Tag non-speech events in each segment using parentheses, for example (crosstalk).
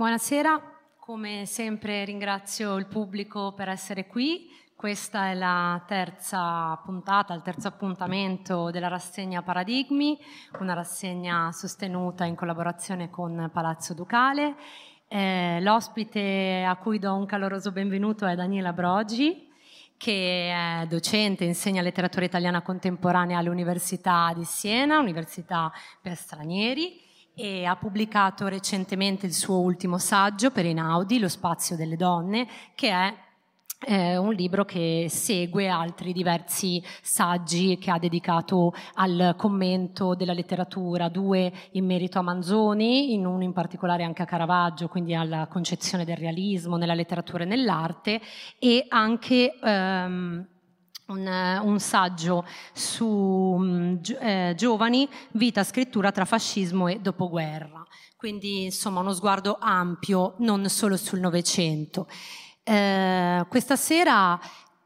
Buonasera, come sempre ringrazio il pubblico per essere qui. Questa è la terza puntata, il terzo appuntamento della rassegna Paradigmi, una rassegna sostenuta in collaborazione con Palazzo Ducale. Eh, l'ospite a cui do un caloroso benvenuto è Daniela Brogi, che è docente, insegna letteratura italiana contemporanea all'Università di Siena, Università per stranieri e ha pubblicato recentemente il suo ultimo saggio per Inaudi, Lo spazio delle donne, che è eh, un libro che segue altri diversi saggi che ha dedicato al commento della letteratura, due in merito a Manzoni, in uno in particolare anche a Caravaggio, quindi alla concezione del realismo nella letteratura e nell'arte, e anche ehm, un, un, saggio su um, eh, giovani, vita, scrittura tra fascismo e dopoguerra. Quindi insomma uno sguardo ampio, non solo sul Novecento. Eh, questa sera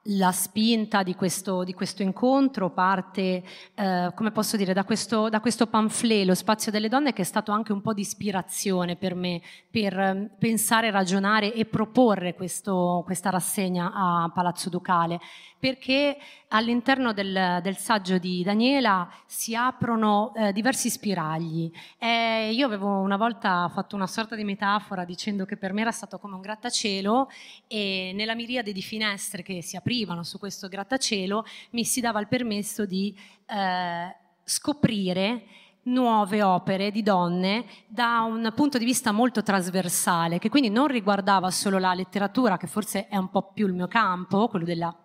la spinta di questo, di questo incontro parte, eh, come posso dire, da questo, da questo pamphlet, Lo spazio delle donne, che è stato anche un po' di ispirazione per me, per eh, pensare, ragionare e proporre questo, questa rassegna a Palazzo Ducale, perché all'interno del, del saggio di Daniela si aprono eh, diversi spiragli. E io avevo una volta fatto una sorta di metafora dicendo che per me era stato come un grattacielo e nella miriade di finestre che si aprivano su questo grattacielo mi si dava il permesso di eh, scoprire nuove opere di donne da un punto di vista molto trasversale, che quindi non riguardava solo la letteratura, che forse è un po' più il mio campo, quello della eh,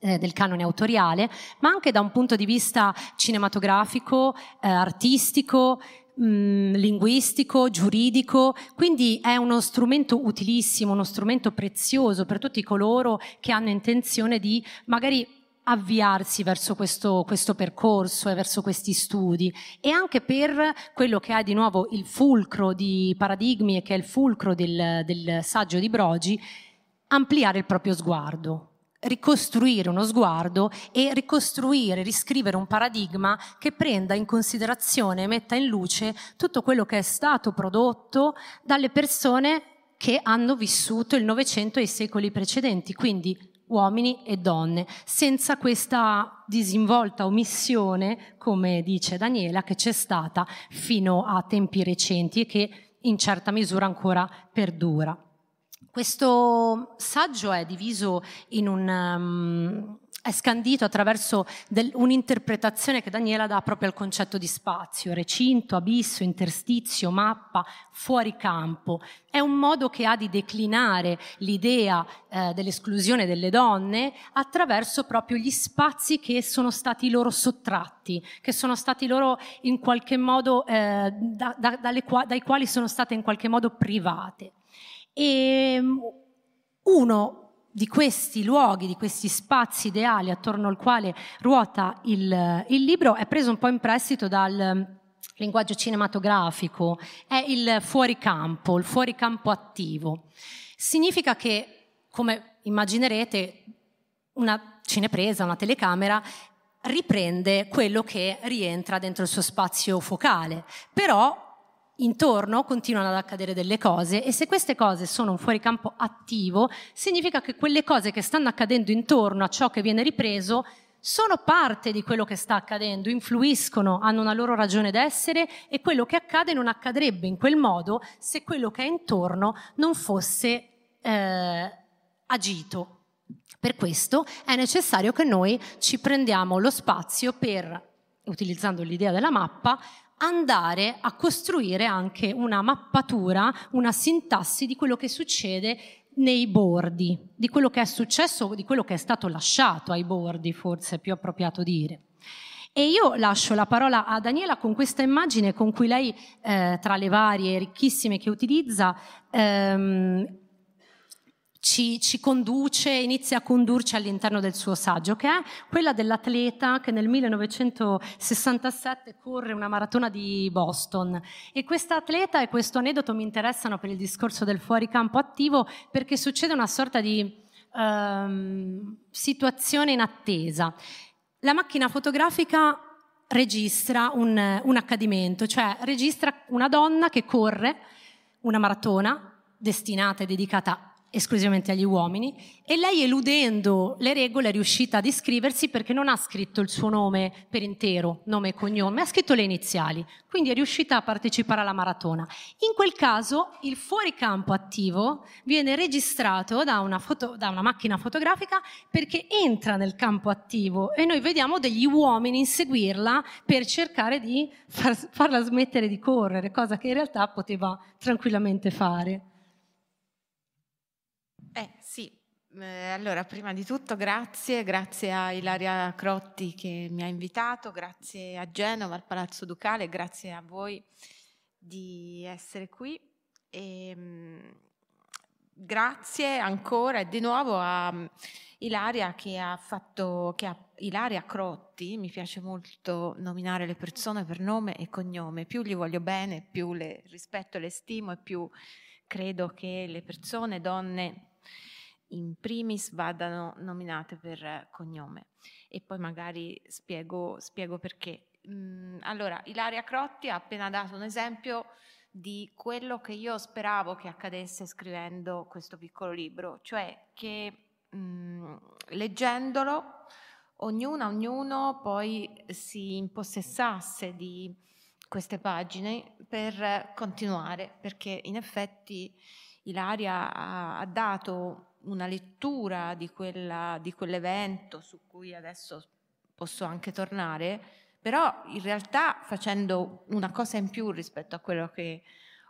del canone autoriale, ma anche da un punto di vista cinematografico, eh, artistico, mh, mm, linguistico, giuridico, quindi è uno strumento utilissimo, uno strumento prezioso per tutti coloro che hanno intenzione di magari avviarsi verso questo, questo, percorso e verso questi studi. E anche per quello che è di nuovo il fulcro di paradigmi e che è il fulcro del, del saggio di Brogi, ampliare il proprio sguardo, ricostruire uno sguardo e ricostruire, riscrivere un paradigma che prenda in considerazione e metta in luce tutto quello che è stato prodotto dalle persone che hanno vissuto il Novecento e i secoli precedenti, quindi uomini e donne, senza questa disinvolta omissione, come dice Daniela, che c'è stata fino a tempi recenti e che in certa misura ancora perdura. Questo saggio è diviso in un... Um, è scandito attraverso del, un'interpretazione che Daniela dà proprio al concetto di spazio, recinto, abisso, interstizio, mappa, fuori campo. È un modo che ha di declinare l'idea eh, dell'esclusione delle donne attraverso proprio gli spazi che sono stati loro sottratti, che sono stati loro in qualche modo, eh, da, da, qua, dai quali sono state in qualche modo private. E ehm, uno di questi luoghi, di questi spazi ideali attorno al quale ruota il, il libro è preso un po' in prestito dal linguaggio cinematografico, è il fuoricampo, il fuoricampo attivo. Significa che, come immaginerete, una cinepresa, una telecamera riprende quello che rientra dentro il suo spazio focale, però intorno continuano ad accadere delle cose e se queste cose sono un fuoricampo attivo, significa che quelle cose che stanno accadendo intorno a ciò che viene ripreso sono parte di quello che sta accadendo, influiscono, hanno una loro ragione d'essere e quello che accade non accadrebbe in quel modo se quello che è intorno non fosse eh, agito. Per questo è necessario che noi ci prendiamo lo spazio per, utilizzando l'idea della mappa, andare a costruire anche una mappatura, una sintassi di quello che succede nei bordi, di quello che è successo, di quello che è stato lasciato ai bordi, forse è più appropriato dire. E io lascio la parola a Daniela con questa immagine con cui lei, eh, tra le varie ricchissime che utilizza, ehm, ci, ci, conduce, inizia a condurci all'interno del suo saggio, che è quella dell'atleta che nel 1967 corre una maratona di Boston. E questa atleta e questo aneddoto mi interessano per il discorso del fuoricampo attivo perché succede una sorta di um, situazione in attesa. La macchina fotografica registra un, un accadimento, cioè registra una donna che corre una maratona destinata e dedicata esclusivamente agli uomini e lei eludendo le regole è riuscita ad iscriversi perché non ha scritto il suo nome per intero, nome e cognome, ha scritto le iniziali, quindi è riuscita a partecipare alla maratona. In quel caso il fuoricampo attivo viene registrato da una, foto, da una macchina fotografica perché entra nel campo attivo e noi vediamo degli uomini inseguirla per cercare di far, farla smettere di correre, cosa che in realtà poteva tranquillamente fare. Eh, allora, prima di tutto grazie, grazie a Ilaria Crotti che mi ha invitato, grazie a Genova, al Palazzo Ducale, grazie a voi di essere qui. E, mh, grazie ancora e di nuovo a um, Ilaria che ha fatto, che ha, Ilaria Crotti, mi piace molto nominare le persone per nome e cognome, più gli voglio bene, più le rispetto e le stimo e più credo che le persone, donne, in primis vadano nominate per cognome e poi magari spiego, spiego perché. Mm, allora, Ilaria Crotti ha appena dato un esempio di quello che io speravo che accadesse scrivendo questo piccolo libro, cioè che mh, mm, leggendolo ognuna, ognuno poi si impossessasse di queste pagine per continuare, perché in effetti Ilaria ha, ha dato una lettura di, quella, di quell'evento su cui adesso posso anche tornare, però in realtà facendo una cosa in più rispetto a quello che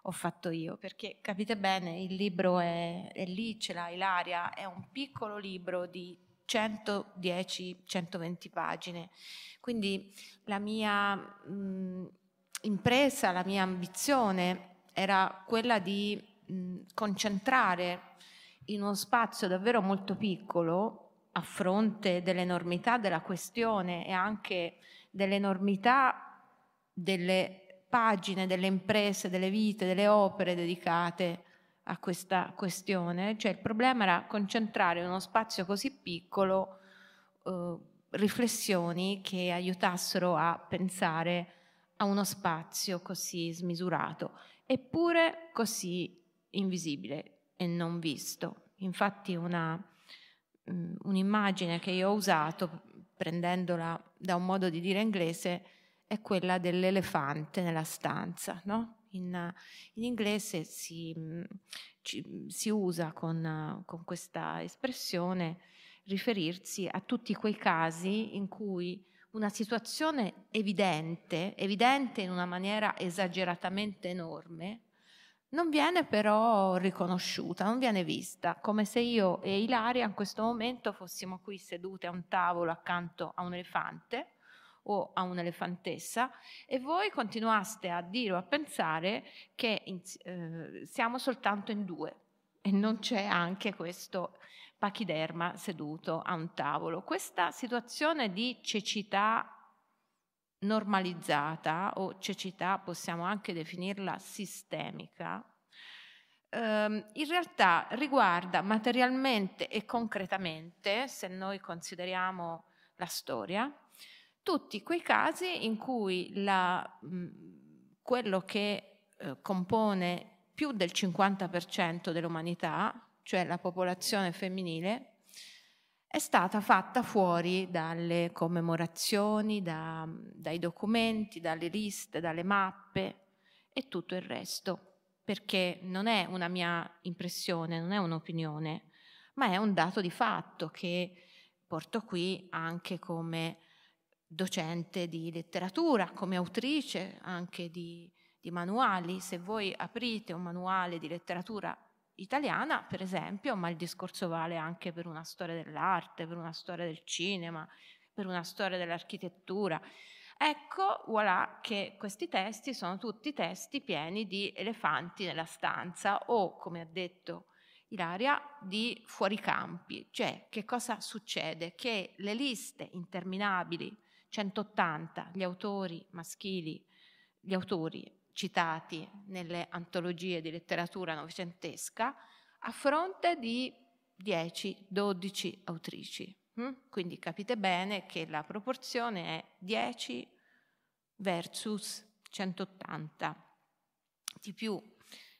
ho fatto io, perché capite bene, il libro è, è lì, ce l'ha Ilaria, è un piccolo libro di 110-120 pagine, quindi la mia mh, impresa, la mia ambizione era quella di concentrare in uno spazio davvero molto piccolo, a fronte dell'enormità della questione e anche dell'enormità delle pagine, delle imprese, delle vite, delle opere dedicate a questa questione, cioè il problema era concentrare in uno spazio così piccolo eh, riflessioni che aiutassero a pensare a uno spazio così smisurato, eppure così invisibile e non visto. Infatti una, mm, un'immagine che io ho usato, prendendola da un modo di dire inglese, è quella dell'elefante nella stanza. No? In, in, inglese si, mm, ci, si usa con, con questa espressione riferirsi a tutti quei casi in cui una situazione evidente, evidente in una maniera esageratamente enorme, non viene però riconosciuta, non viene vista, come se io e Ilaria in questo momento fossimo qui sedute a un tavolo accanto a un elefante o a un'elefantessa e voi continuaste a dire o a pensare che eh, siamo soltanto in due e non c'è anche questo pachiderma seduto a un tavolo. Questa situazione di cecità normalizzata o cecità, possiamo anche definirla sistemica, ehm, in realtà riguarda materialmente e concretamente, se noi consideriamo la storia, tutti quei casi in cui la, quello che eh, compone più del 50% dell'umanità, cioè la popolazione femminile, è stata fatta fuori dalle commemorazioni, da, dai documenti, dalle liste, dalle mappe e tutto il resto, perché non è una mia impressione, non è un'opinione, ma è un dato di fatto che porto qui anche come docente di letteratura, come autrice anche di, di manuali. Se voi aprite un manuale di letteratura italiana, per esempio, ma il discorso vale anche per una storia dell'arte, per una storia del cinema, per una storia dell'architettura. Ecco, voilà che questi testi sono tutti testi pieni di elefanti nella stanza o, come ha detto Ilaria, di fuoricampi. Cioè, che cosa succede? Che le liste interminabili, 180, gli autori maschili, gli autori citati nelle antologie di letteratura novecentesca, a fronte di 10-12 autrici. Mm? Quindi capite bene che la proporzione è 10 versus 180. Di più,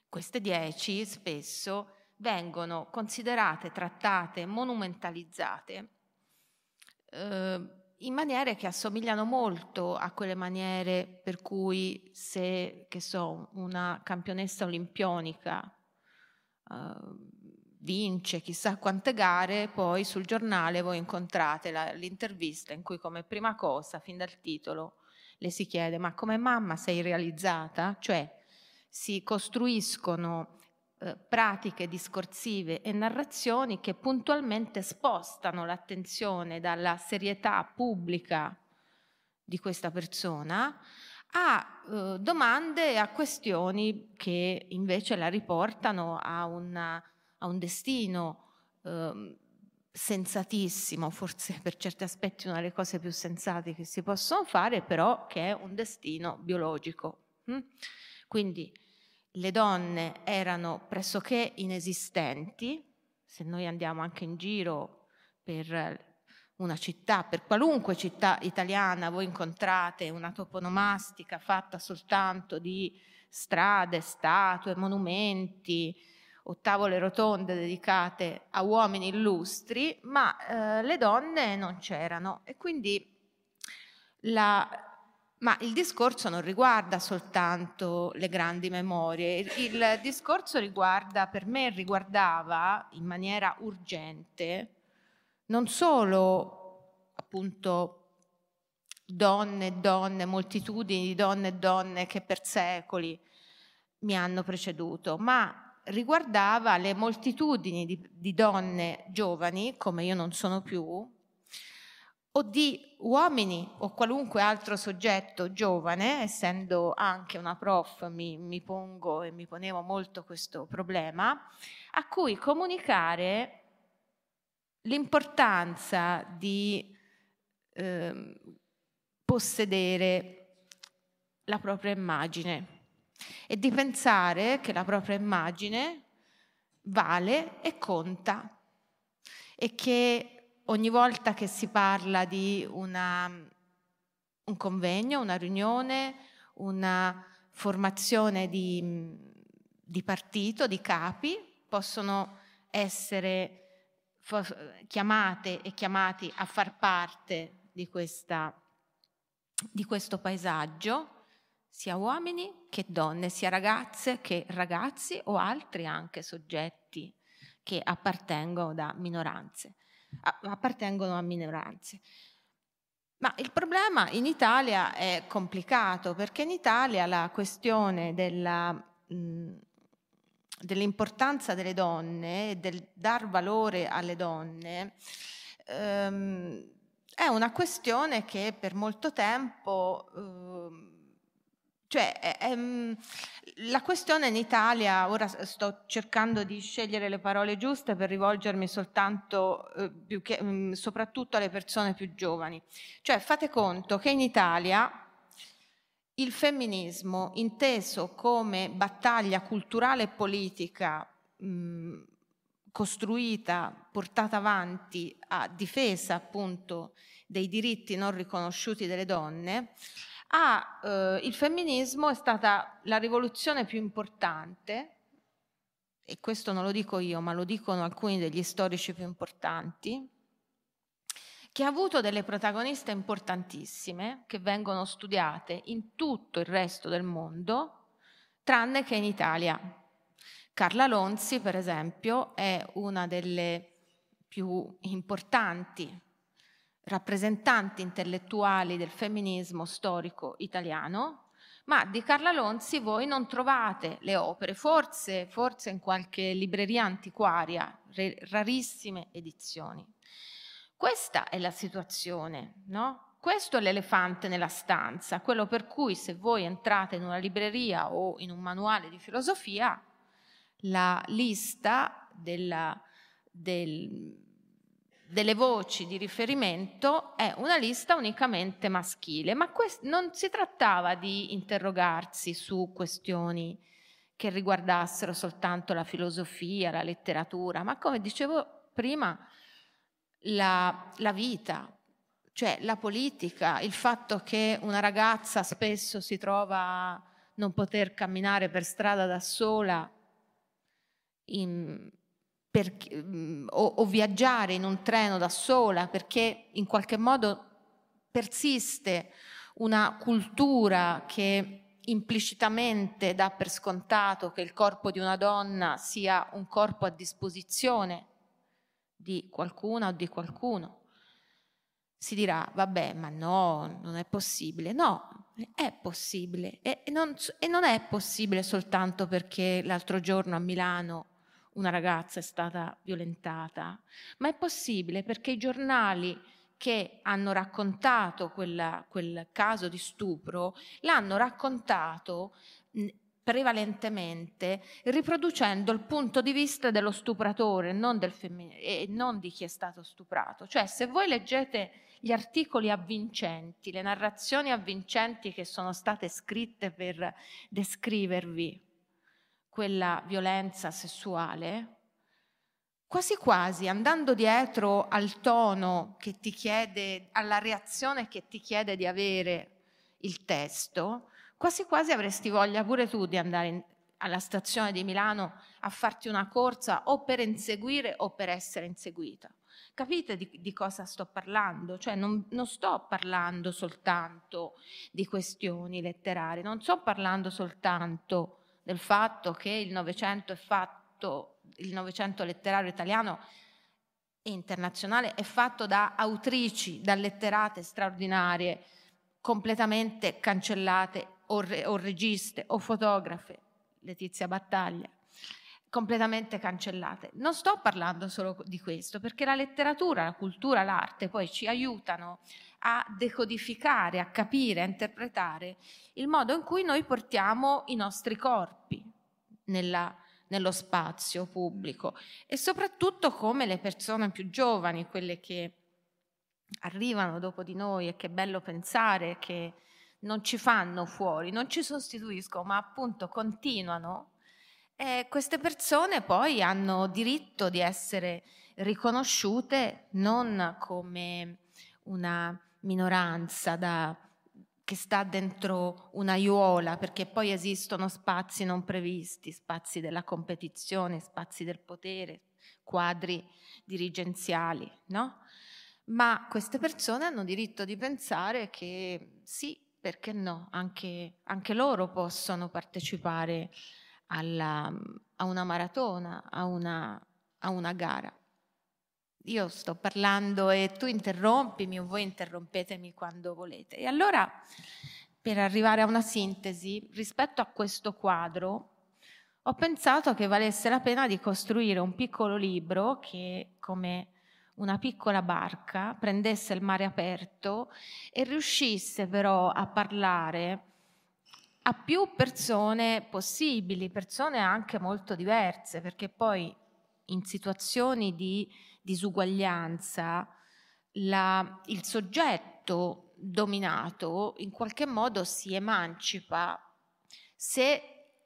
queste dieci spesso vengono considerate, trattate, monumentalizzate eh, in maniere che assomigliano molto a quelle maniere per cui se, che so, una campionessa olimpionica eh, vince chissà quante gare, poi sul giornale voi incontrate la, l'intervista in cui come prima cosa, fin dal titolo, le si chiede ma come mamma sei realizzata? Cioè si costruiscono eh, pratiche discorsive e narrazioni che puntualmente spostano l'attenzione dalla serietà pubblica di questa persona a eh, domande e a questioni che invece la riportano a, una, a un destino eh, sensatissimo, forse per certi aspetti una delle cose più sensate che si possono fare, però che è un destino biologico. Hm? Quindi le donne erano pressoché inesistenti, se noi andiamo anche in giro per una città, per qualunque città italiana voi incontrate una toponomastica fatta soltanto di strade, statue, monumenti o tavole rotonde dedicate a uomini illustri, ma eh, le donne non c'erano. E quindi la ma il discorso non riguarda soltanto le grandi memorie, il discorso riguarda, per me riguardava in maniera urgente non solo appunto donne e donne, moltitudini di donne e donne che per secoli mi hanno preceduto, ma riguardava le moltitudini di, di donne giovani, come io non sono più, o di uomini o qualunque altro soggetto giovane, essendo anche una prof mi, mi pongo e mi ponevo molto questo problema, a cui comunicare l'importanza di eh, possedere la propria immagine e di pensare che la propria immagine vale e conta e che ogni volta che si parla di una, un convegno, una riunione, una formazione di, di partito, di capi, possono essere chiamate e chiamati a far parte di, questa, di questo paesaggio, sia uomini che donne, sia ragazze che ragazzi o altri anche soggetti che appartengono da minoranze appartengono a minoranze. Ma il problema in Italia è complicato perché in Italia la questione della, mh, dell'importanza delle donne e del dar valore alle donne ehm, è una questione che per molto tempo ehm, cioè, è, mm, la questione in Italia, ora sto cercando di scegliere le parole giuste per rivolgermi soltanto, eh, che, mh, mm, soprattutto alle persone più giovani. Cioè, fate conto che in Italia il femminismo, inteso come battaglia culturale e politica mh, mm, costruita, portata avanti a difesa appunto dei diritti non riconosciuti delle donne, ah, eh, il femminismo è stata la rivoluzione più importante, e questo non lo dico io, ma lo dicono alcuni degli storici più importanti, che ha avuto delle protagoniste importantissime che vengono studiate in tutto il resto del mondo, tranne che in Italia. Carla Lonzi, per esempio, è una delle più importanti rappresentanti intellettuali del femminismo storico italiano, ma di Carla Lonzi voi non trovate le opere, forse, forse in qualche libreria antiquaria, rarissime edizioni. Questa è la situazione, no? Questo è l'elefante nella stanza, quello per cui se voi entrate in una libreria o in un manuale di filosofia, la lista della, del, delle voci di riferimento è una lista unicamente maschile, ma quest- non si trattava di interrogarsi su questioni che riguardassero soltanto la filosofia, la letteratura, ma come dicevo prima, la, la vita, cioè la politica, il fatto che una ragazza spesso si trova a non poter camminare per strada da sola in, per, mm, o, o viaggiare in un treno da sola perché in qualche modo persiste una cultura che implicitamente dà per scontato che il corpo di una donna sia un corpo a disposizione di qualcuna o di qualcuno. Si dirà, vabbè, ma no, non è possibile. No, è possibile. E non, e non è possibile soltanto perché l'altro giorno a Milano una ragazza è stata violentata, ma è possibile perché i giornali che hanno raccontato quella, quel caso di stupro l'hanno raccontato prevalentemente riproducendo il punto di vista dello stupratore non del femmin- e non di chi è stato stuprato. Cioè se voi leggete gli articoli avvincenti, le narrazioni avvincenti che sono state scritte per descrivervi quella violenza sessuale, quasi quasi andando dietro al tono che ti chiede, alla reazione che ti chiede di avere il testo, quasi quasi avresti voglia pure tu di andare in, alla stazione di Milano a farti una corsa o per inseguire o per essere inseguita. Capite di, di cosa sto parlando? Cioè non, non, sto parlando soltanto di questioni letterarie, non sto parlando soltanto del fatto che il Novecento è fatto, il Novecento letterario italiano e internazionale è fatto da autrici, da letterate straordinarie, completamente cancellate, o, re, o registe, o fotografe, Letizia Battaglia, completamente cancellate. Non sto parlando solo di questo, perché la letteratura, la cultura, l'arte poi ci aiutano a decodificare, a capire, a interpretare il modo in cui noi portiamo i nostri corpi nella, nello spazio pubblico e soprattutto come le persone più giovani, quelle che arrivano dopo di noi e che è bello pensare che non ci fanno fuori, non ci sostituiscono, ma appunto continuano, e queste persone poi hanno diritto di essere riconosciute non come una minoranza da, che sta dentro una aiuola, perché poi esistono spazi non previsti, spazi della competizione, spazi del potere, quadri dirigenziali, no? Ma queste persone hanno diritto di pensare che sì, perché no, anche, anche loro possono partecipare alla, a una maratona, a una, a una gara io sto parlando e tu interrompimi o voi interrompetemi quando volete. E allora, per arrivare a una sintesi, rispetto a questo quadro, ho pensato che valesse la pena di costruire un piccolo libro che, come una piccola barca, prendesse il mare aperto e riuscisse però a parlare a più persone possibili, persone anche molto diverse, perché poi in situazioni di disuguaglianza, la, il soggetto dominato in qualche modo si emancipa se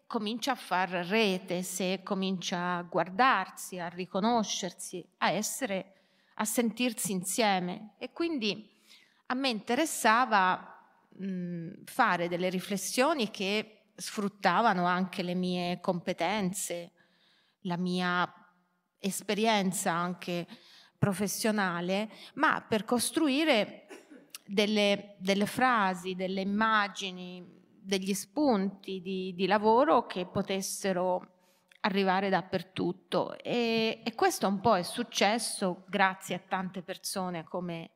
comincia a far rete, se comincia a guardarsi, a riconoscersi, a essere, a sentirsi insieme. E quindi a me interessava mh, fare delle riflessioni che sfruttavano anche le mie competenze, la mia esperienza anche professionale, ma per costruire delle, delle frasi, delle immagini, degli spunti di, di, lavoro che potessero arrivare dappertutto. E, e, questo un po' è successo grazie a tante persone come,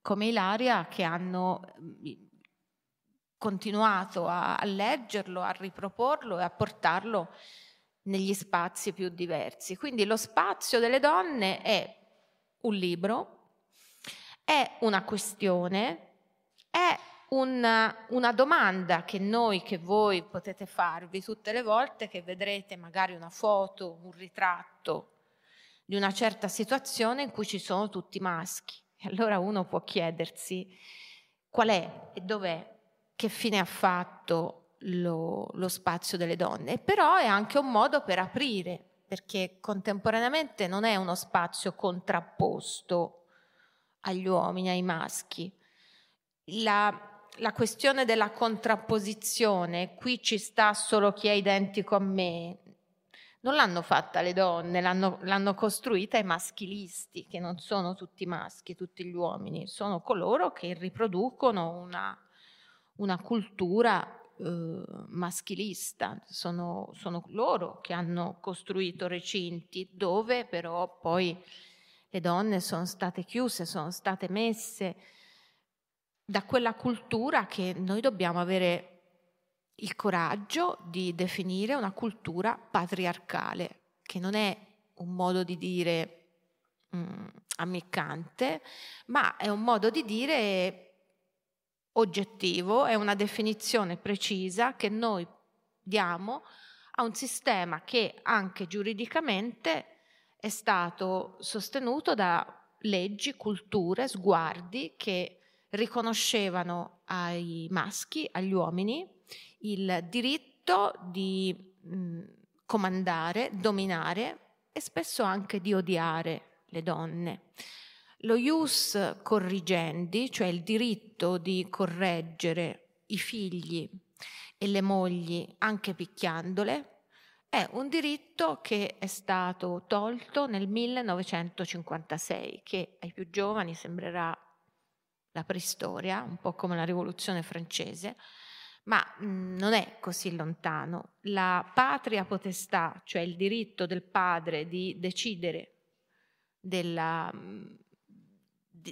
come Ilaria che hanno continuato a, a leggerlo, a riproporlo e a portarlo negli spazi più diversi. Quindi lo spazio delle donne è un libro, è una questione, è una, una, domanda che noi, che voi potete farvi tutte le volte che vedrete magari una foto, un ritratto di una certa situazione in cui ci sono tutti maschi. E allora uno può chiedersi qual è e dov'è, che fine ha fatto lo, lo spazio delle donne, però è anche un modo per aprire, perché contemporaneamente non è uno spazio contrapposto agli uomini, ai maschi. La, la questione della contrapposizione, qui ci sta solo chi è identico a me, non l'hanno fatta le donne, l'hanno, l'hanno, costruita i maschilisti, che non sono tutti maschi, tutti gli uomini, sono coloro che riproducono una, una cultura eh, maschilista, sono, sono loro che hanno costruito recinti dove però poi le donne sono state chiuse, sono state messe da quella cultura che noi dobbiamo avere il coraggio di definire una cultura patriarcale, che non è un modo di dire mm, ammiccante, ma è un modo di dire oggettivo, è una definizione precisa che noi diamo a un sistema che anche giuridicamente è stato sostenuto da leggi, culture, sguardi che riconoscevano ai maschi, agli uomini, il diritto di mh, comandare, dominare e spesso anche di odiare le donne. Lo ius corrigendi, cioè il diritto di correggere i figli e le mogli anche picchiandole, è un diritto che è stato tolto nel 1956, che ai più giovani sembrerà la preistoria, un po' come la rivoluzione francese, ma mh, non è così lontano. La patria potestà, cioè il diritto del padre di decidere della,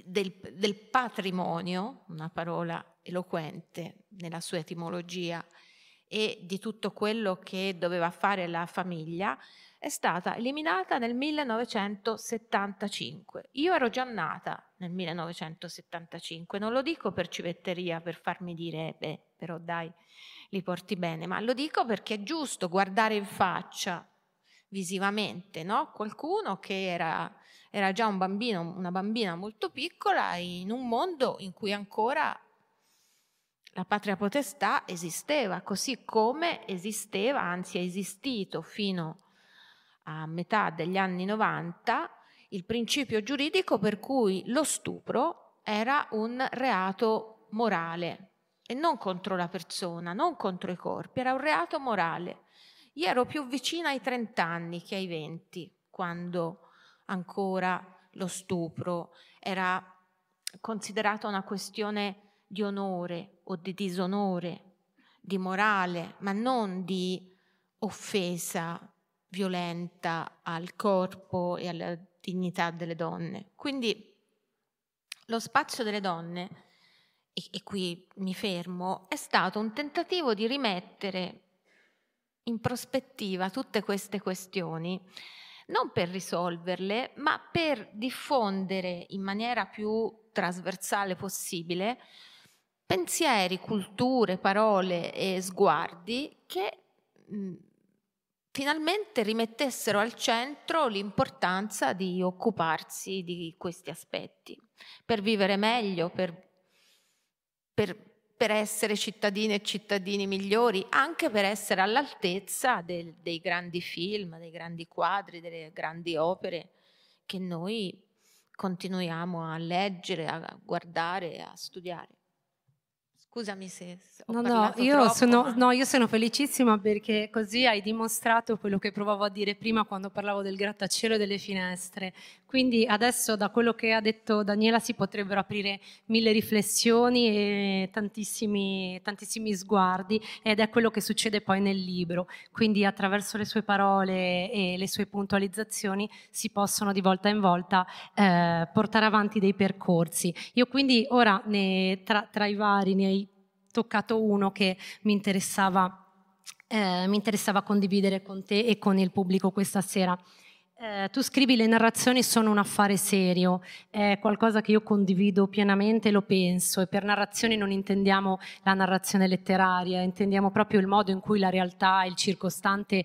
del, del patrimonio, una parola eloquente nella sua etimologia, e di tutto quello che doveva fare la famiglia, è stata eliminata nel 1975. Io ero già nata nel 1975, non lo dico per civetteria, per farmi dire, beh, però dai, li porti bene, ma lo dico perché è giusto guardare in faccia visivamente, no? Qualcuno che era, era già un bambino, una bambina molto piccola in un mondo in cui ancora la patria potestà esisteva, così come esisteva, anzi è esistito fino a metà degli anni 90 il principio giuridico per cui lo stupro era un reato morale e non contro la persona, non contro i corpi, era un reato morale. Io ero più vicina ai 30 anni che ai 20 quando ancora lo stupro era considerato una questione di onore o di disonore, di morale, ma non di offesa violenta al corpo e alla dignità delle donne. Quindi lo spazio delle donne, e, e qui mi fermo, è stato un tentativo di rimettere in prospettiva tutte queste questioni, non per risolverle, ma per diffondere in maniera più trasversale possibile pensieri, culture, parole e sguardi che mh, finalmente rimettessero al centro l'importanza di occuparsi di questi aspetti, per vivere meglio, per, per, per essere cittadine e cittadini migliori, anche per essere all'altezza del, dei grandi film, dei grandi quadri, delle grandi opere che noi continuiamo a leggere, a guardare, a studiare. Scusami se ho no, no io, troppo, sono, ma... no, io sono felicissima perché così hai dimostrato quello che provavo a dire prima quando parlavo del grattacielo e delle finestre. Quindi adesso da quello che ha detto Daniela si potrebbero aprire mille riflessioni e tantissimi, tantissimi sguardi ed è quello che succede poi nel libro. Quindi attraverso le sue parole e le sue puntualizzazioni si possono di volta in volta eh, portare avanti dei percorsi. Io quindi ora ne, tra, tra i vari ne hai toccato uno che mi interessava, eh, mi interessava condividere con te e con il pubblico questa sera. Eh, tu scrivi le narrazioni sono un affare serio, è qualcosa che io condivido pienamente, lo penso e per narrazioni non intendiamo la narrazione letteraria, intendiamo proprio il modo in cui la realtà, il circostante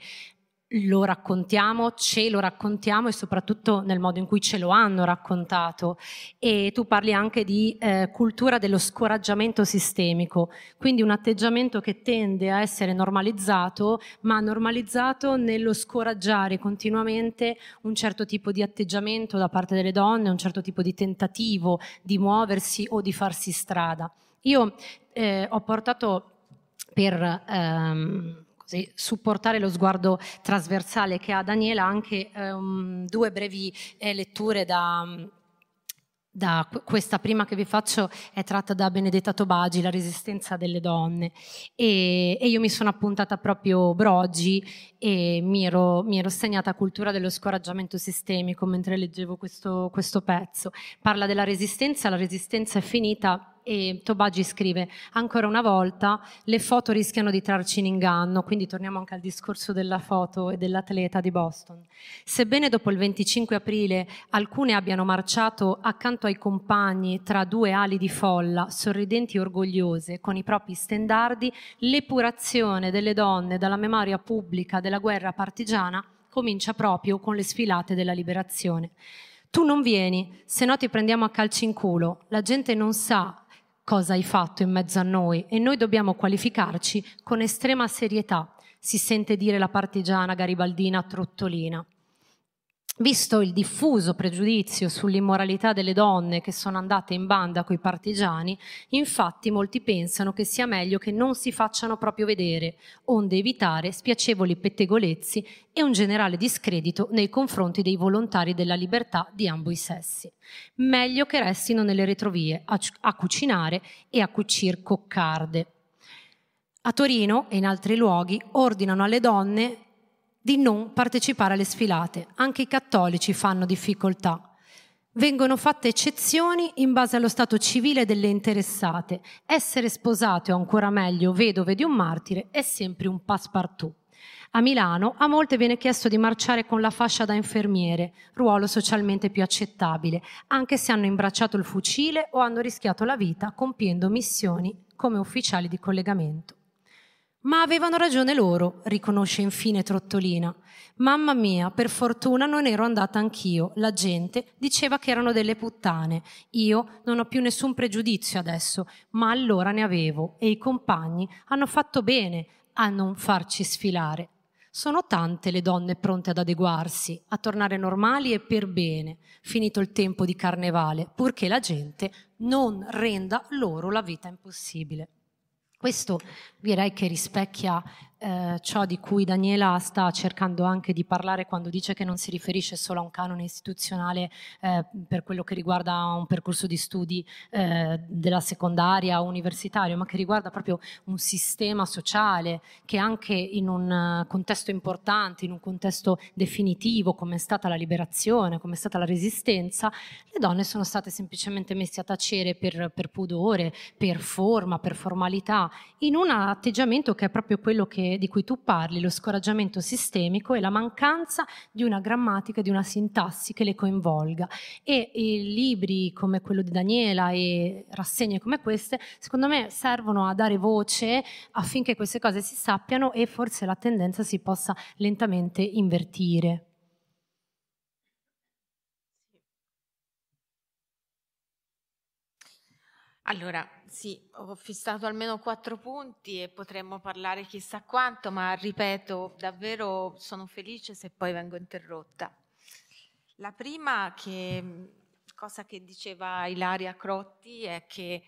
lo raccontiamo, ce lo raccontiamo e soprattutto nel modo in cui ce lo hanno raccontato. E tu parli anche di eh, cultura dello scoraggiamento sistemico, quindi un atteggiamento che tende a essere normalizzato, ma normalizzato nello scoraggiare continuamente un certo tipo di atteggiamento da parte delle donne, un certo tipo di tentativo di muoversi o di farsi strada. Io eh, ho portato per... Ehm, così, supportare lo sguardo trasversale che ha Daniela, anche um, due brevi eh, letture da da questa prima che vi faccio è tratta da Benedetta Tobagi, La resistenza delle donne e, e io mi sono appuntata proprio Broggi e mi ero, mi ero, segnata cultura dello scoraggiamento sistemico mentre leggevo questo, questo pezzo. Parla della resistenza, la resistenza è finita e Tobagi scrive ancora una volta le foto rischiano di trarci in inganno, quindi torniamo anche al discorso della foto e dell'atleta di Boston. Sebbene dopo il 25 aprile alcune abbiano marciato accanto ai compagni tra due ali di folla, sorridenti e orgogliose, con i propri stendardi, l'epurazione delle donne dalla memoria pubblica della guerra partigiana comincia proprio con le sfilate della liberazione. Tu non vieni, se no ti prendiamo a calci in culo. La gente non sa cosa hai fatto in mezzo a noi e noi dobbiamo qualificarci con estrema serietà, si sente dire la partigiana garibaldina Trottolina. Visto il diffuso pregiudizio sull'immoralità delle donne che sono andate in banda coi partigiani, infatti molti pensano che sia meglio che non si facciano proprio vedere, onde evitare spiacevoli pettegolezzi e un generale discredito nei confronti dei volontari della libertà di ambo i sessi. Meglio che restino nelle retrovie a, a cucinare e a cucir coccarde. A Torino e in altri luoghi ordinano alle donne di non partecipare alle sfilate. Anche i cattolici fanno difficoltà. Vengono fatte eccezioni in base allo stato civile delle interessate. Essere sposate o ancora meglio vedove di un martire è sempre un passepartout. A Milano a molte viene chiesto di marciare con la fascia da infermiere, ruolo socialmente più accettabile, anche se hanno imbracciato il fucile o hanno rischiato la vita compiendo missioni come ufficiali di collegamento. Ma avevano ragione loro, riconosce infine Trottolina. Mamma mia, per fortuna non ero andata anch'io. La gente diceva che erano delle puttane. Io non ho più nessun pregiudizio adesso, ma allora ne avevo e i compagni hanno fatto bene a non farci sfilare. Sono tante le donne pronte ad adeguarsi, a tornare normali e per bene, finito il tempo di carnevale, purché la gente non renda loro la vita impossibile. Questo direi che rispecchia eh, ciò di cui Daniela sta cercando anche di parlare quando dice che non si riferisce solo a un canone istituzionale eh, per quello che riguarda un percorso di studi eh, della secondaria o universitario, ma che riguarda proprio un sistema sociale che anche in un contesto importante, in un contesto definitivo come è stata la liberazione, come è stata la resistenza, le donne sono state semplicemente messe a tacere per, per pudore, per forma, per formalità, in un atteggiamento che è proprio quello che di cui tu parli, lo scoraggiamento sistemico e la mancanza di una grammatica, di una sintassi che le coinvolga. E libri come quello di Daniela e rassegne come queste, secondo me servono a dare voce affinché queste cose si sappiano e forse la tendenza si possa lentamente invertire. Allora, sì, ho fissato almeno quattro punti e potremmo parlare chissà quanto, ma ripeto, davvero sono felice se poi vengo interrotta. La prima che, cosa che diceva Ilaria Crotti è che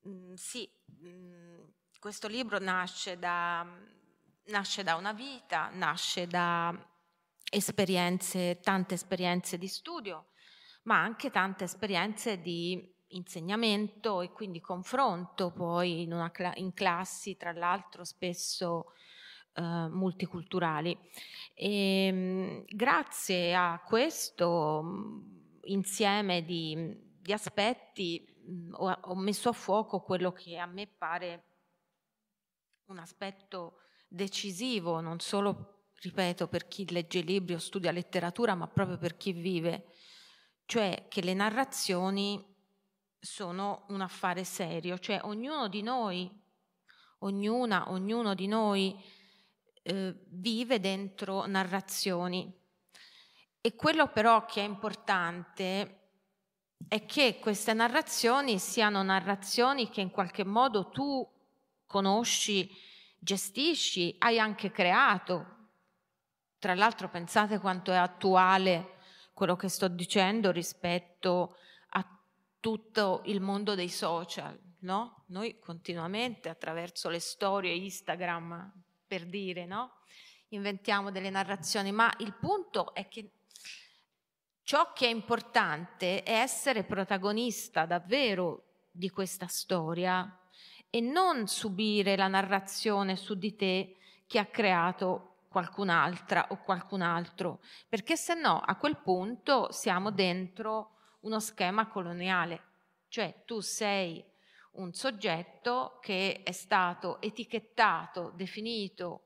mh, mm, sì, mh, mm, questo libro nasce da, nasce da una vita, nasce da esperienze, tante esperienze di studio, ma anche tante esperienze di insegnamento e quindi confronto poi in, una, in classi, tra l'altro spesso eh, multiculturali. E, ehm, grazie a questo mm, insieme di, di aspetti mm, ho, ho messo a fuoco quello che a me pare un aspetto decisivo, non solo, ripeto, per chi legge libri o studia letteratura, ma proprio per chi vive, cioè che le narrazioni sono un affare serio, cioè ognuno di noi, ognuna, ognuno di noi eh, vive dentro narrazioni. E quello però che è importante è che queste narrazioni siano narrazioni che in qualche modo tu conosci, gestisci, hai anche creato. Tra l'altro pensate quanto è attuale quello che sto dicendo rispetto tutto il mondo dei social, no? Noi continuamente attraverso le storie Instagram per dire, no? Inventiamo delle narrazioni, ma il punto è che ciò che è importante è essere protagonista davvero di questa storia e non subire la narrazione su di te che ha creato qualcun'altra o qualcun altro, perché se no a quel punto siamo dentro uno schema coloniale, cioè tu sei un soggetto che è stato etichettato, definito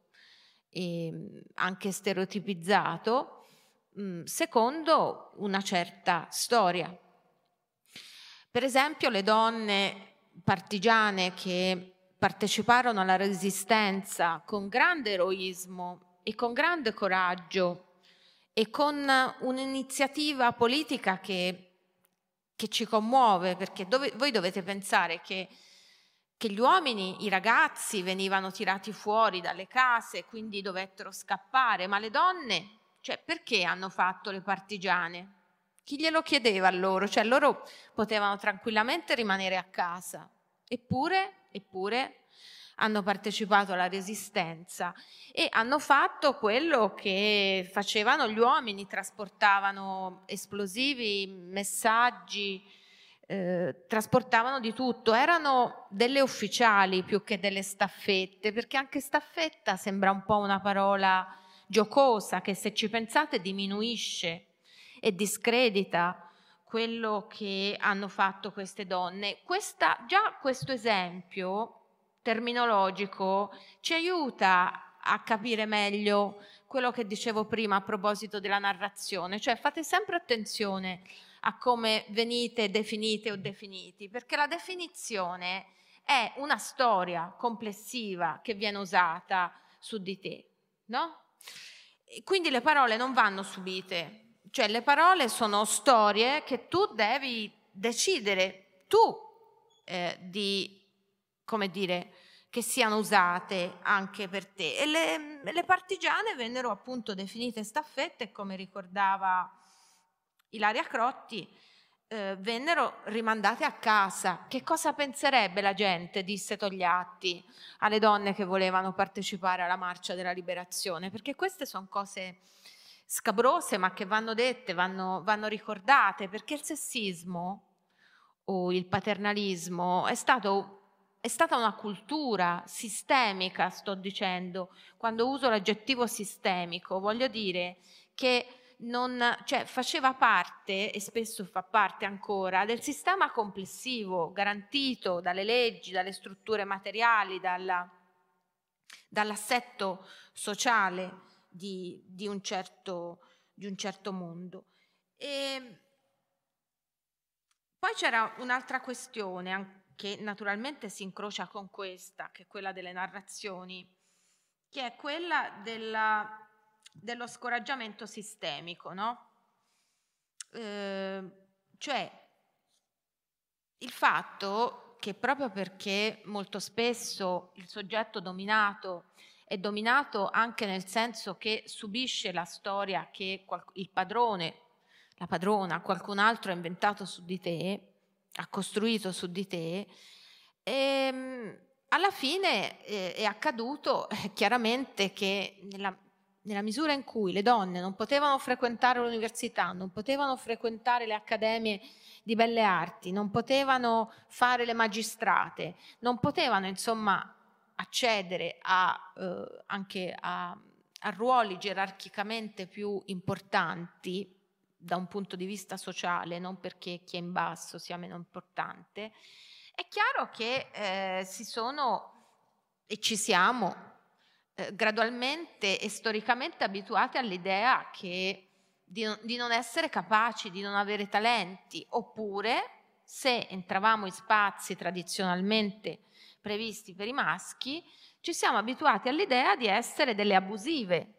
e ehm, anche stereotipizzato mm, secondo una certa storia. Per esempio le donne partigiane che parteciparono alla resistenza con grande eroismo e con grande coraggio e con un'iniziativa politica che che ci commuove, perché dove, voi dovete pensare che, che, gli uomini, i ragazzi venivano tirati fuori dalle case, quindi dovettero scappare, ma le donne, cioè perché hanno fatto le partigiane? Chi glielo chiedeva a loro? Cioè loro potevano tranquillamente rimanere a casa, eppure, eppure hanno partecipato alla resistenza e hanno fatto quello che facevano gli uomini, trasportavano esplosivi, messaggi, eh, trasportavano di tutto, erano delle ufficiali più che delle staffette, perché anche staffetta sembra un po' una parola giocosa che se ci pensate diminuisce e discredita quello che hanno fatto queste donne. Questa, già questo esempio terminologico ci aiuta a capire meglio quello che dicevo prima a proposito della narrazione, cioè fate sempre attenzione a come venite definite o definiti, perché la definizione è una storia complessiva che viene usata su di te, no? Quindi le parole non vanno subite, cioè le parole sono storie che tu devi decidere tu eh, di come dire, che siano usate anche per te. E le, le partigiane vennero appunto definite staffette, come ricordava Ilaria Crotti, eh, vennero rimandate a casa. Che cosa penserebbe la gente, disse Togliatti, alle donne che volevano partecipare alla marcia della liberazione? Perché queste sono cose scabrose, ma che vanno dette, vanno, vanno ricordate, perché il sessismo o il paternalismo è stato è stata una cultura sistemica, sto dicendo, quando uso l'aggettivo sistemico, voglio dire che non, cioè, faceva parte, e spesso fa parte ancora, del sistema complessivo garantito dalle leggi, dalle strutture materiali, dalla, dall'assetto sociale di, di, un certo, di un certo mondo. E poi c'era un'altra questione che naturalmente si incrocia con questa, che è quella delle narrazioni, che è quella della, dello scoraggiamento sistemico, no? Eh, cioè il fatto che proprio perché molto spesso il soggetto dominato è dominato anche nel senso che subisce la storia che il padrone, la padrona, qualcun altro ha inventato su di te, ha costruito su di te, e ehm, alla fine eh, è accaduto eh, chiaramente che nella, nella misura in cui le donne non potevano frequentare l'università, non potevano frequentare le accademie di belle arti, non potevano fare le magistrate, non potevano insomma accedere a, eh, anche a, a ruoli gerarchicamente più importanti, da un punto di vista sociale, non perché chi è in basso sia meno importante, è chiaro che eh, si sono e ci siamo eh, gradualmente e storicamente abituati all'idea che di, di non essere capaci, di non avere talenti, oppure se entravamo in spazi tradizionalmente previsti per i maschi, ci siamo abituati all'idea di essere delle abusive,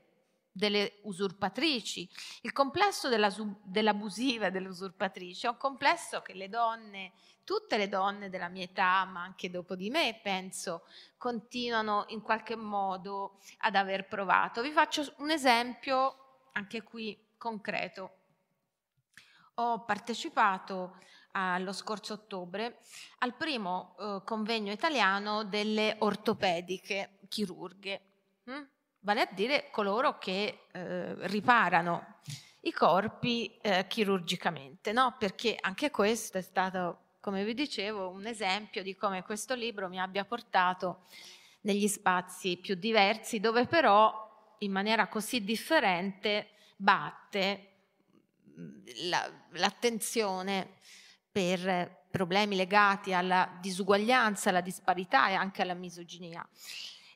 delle usurpatrici. Il complesso della, dell'abusiva e delle usurpatrici è un complesso che le donne, tutte le donne della mia età, ma anche dopo di me, penso, continuano in qualche modo ad aver provato. Vi faccio un esempio anche qui concreto. Ho partecipato allo scorso ottobre al primo eh, convegno italiano delle ortopediche chirurghe hm? Vale a dire coloro che eh, riparano i corpi eh, chirurgicamente, no? perché anche questo è stato, come vi dicevo, un esempio di come questo libro mi abbia portato negli spazi più diversi, dove però in maniera così differente batte la, l'attenzione per problemi legati alla disuguaglianza, alla disparità e anche alla misoginia.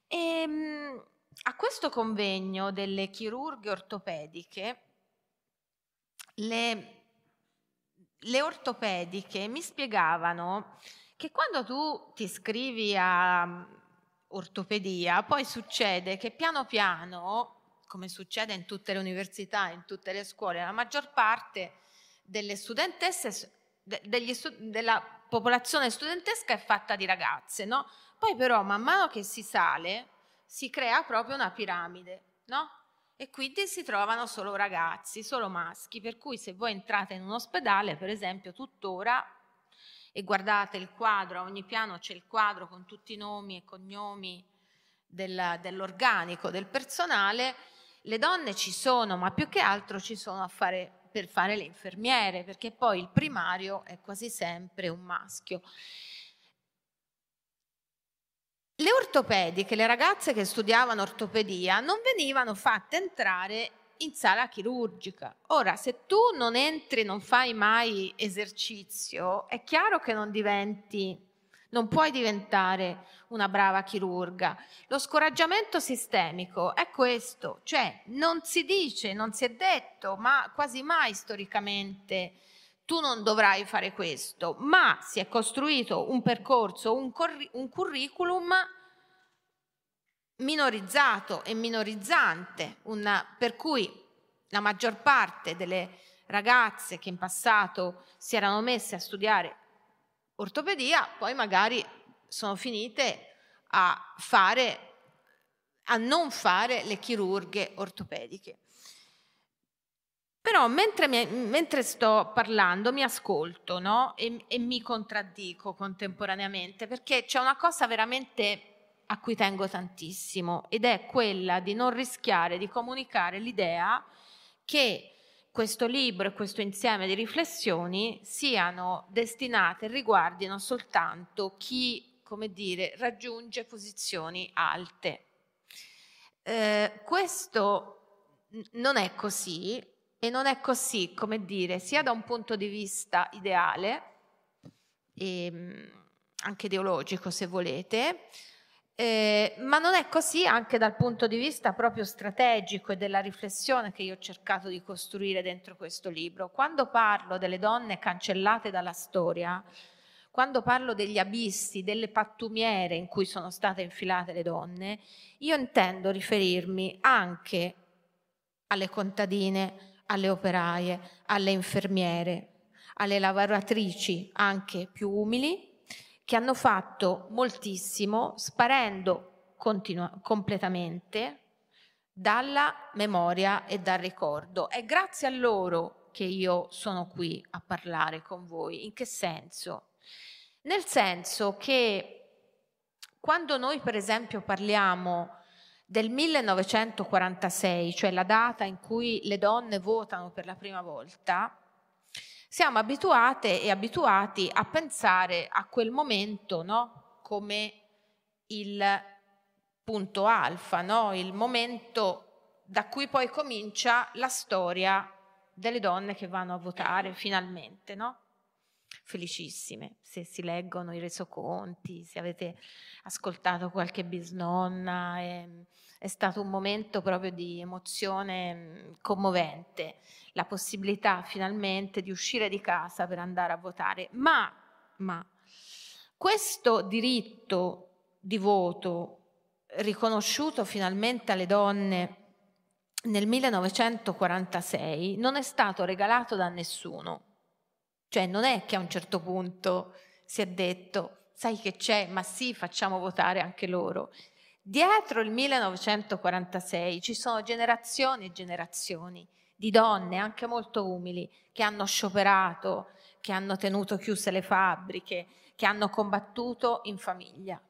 E, ehm, a questo convegno delle chirurghe ortopediche, le, le ortopediche mi spiegavano che quando tu ti iscrivi a ortopedia, poi succede che piano piano come succede in tutte le università, in tutte le scuole, la maggior parte delle studentesse, degli, della popolazione studentesca è fatta di ragazze, no? Poi però man mano che si sale si crea proprio una piramide, no? E quindi si trovano solo ragazzi, solo maschi, per cui se voi entrate in un ospedale, per esempio, tuttora, e guardate il quadro, a ogni piano c'è il quadro con tutti i nomi e cognomi del, dell'organico del personale, le donne ci sono, ma più che altro ci sono fare, per fare le infermiere, perché poi il primario è quasi sempre un maschio. Le ortopediche, le ragazze che studiavano ortopedia, non venivano fatte entrare in sala chirurgica. Ora, se tu non entri, non fai mai esercizio, è chiaro che non diventi non puoi diventare una brava chirurga. Lo scoraggiamento sistemico è questo, cioè non si dice, non si è detto, ma quasi mai storicamente tu non dovrai fare questo, ma si è costruito un percorso, un, curri- un curriculum minorizzato e minorizzante, una, per cui la maggior parte delle ragazze che in passato si erano messe a studiare ortopedia, poi magari sono finite a fare a non fare le chirurghe ortopediche. Però mentre, mi, mentre sto parlando mi ascolto no? e, e mi contraddico contemporaneamente perché c'è una cosa veramente a cui tengo tantissimo ed è quella di non rischiare di comunicare l'idea che questo libro e questo insieme di riflessioni siano destinate e riguardino soltanto chi, come dire, raggiunge posizioni alte. Eh, questo non è così e non è così, come dire, sia da un punto di vista ideale, e, ehm, anche ideologico se volete, eh, ma non è così anche dal punto di vista proprio strategico e della riflessione che io ho cercato di costruire dentro questo libro. Quando parlo delle donne cancellate dalla storia, quando parlo degli abissi, delle pattumiere in cui sono state infilate le donne, io intendo riferirmi anche alle contadine, alle operaie, alle infermiere, alle lavoratrici anche più umili che hanno fatto moltissimo sparendo continua- completamente dalla memoria e dal ricordo. È grazie a loro che io sono qui a parlare con voi. In che senso? Nel senso che quando noi per esempio parliamo del 1946, cioè la data in cui le donne votano per la prima volta, siamo abituate e abituati a pensare a quel momento no? come il punto alfa, no? il momento da cui poi comincia la storia delle donne che vanno a votare finalmente, no? Felicissime se si leggono i resoconti, se avete ascoltato qualche bisnonna, è, è stato un momento proprio di emozione mm, commovente la possibilità finalmente di uscire di casa per andare a votare. Ma, ma questo diritto di voto riconosciuto finalmente alle donne nel 1946 non è stato regalato da nessuno. Cioè non è che a un certo punto si è detto, sai che c'è, ma sì, facciamo votare anche loro. Dietro il 1946 ci sono generazioni e generazioni di donne anche molto umili che hanno scioperato, che hanno tenuto chiuse le fabbriche, che hanno combattuto in famiglia.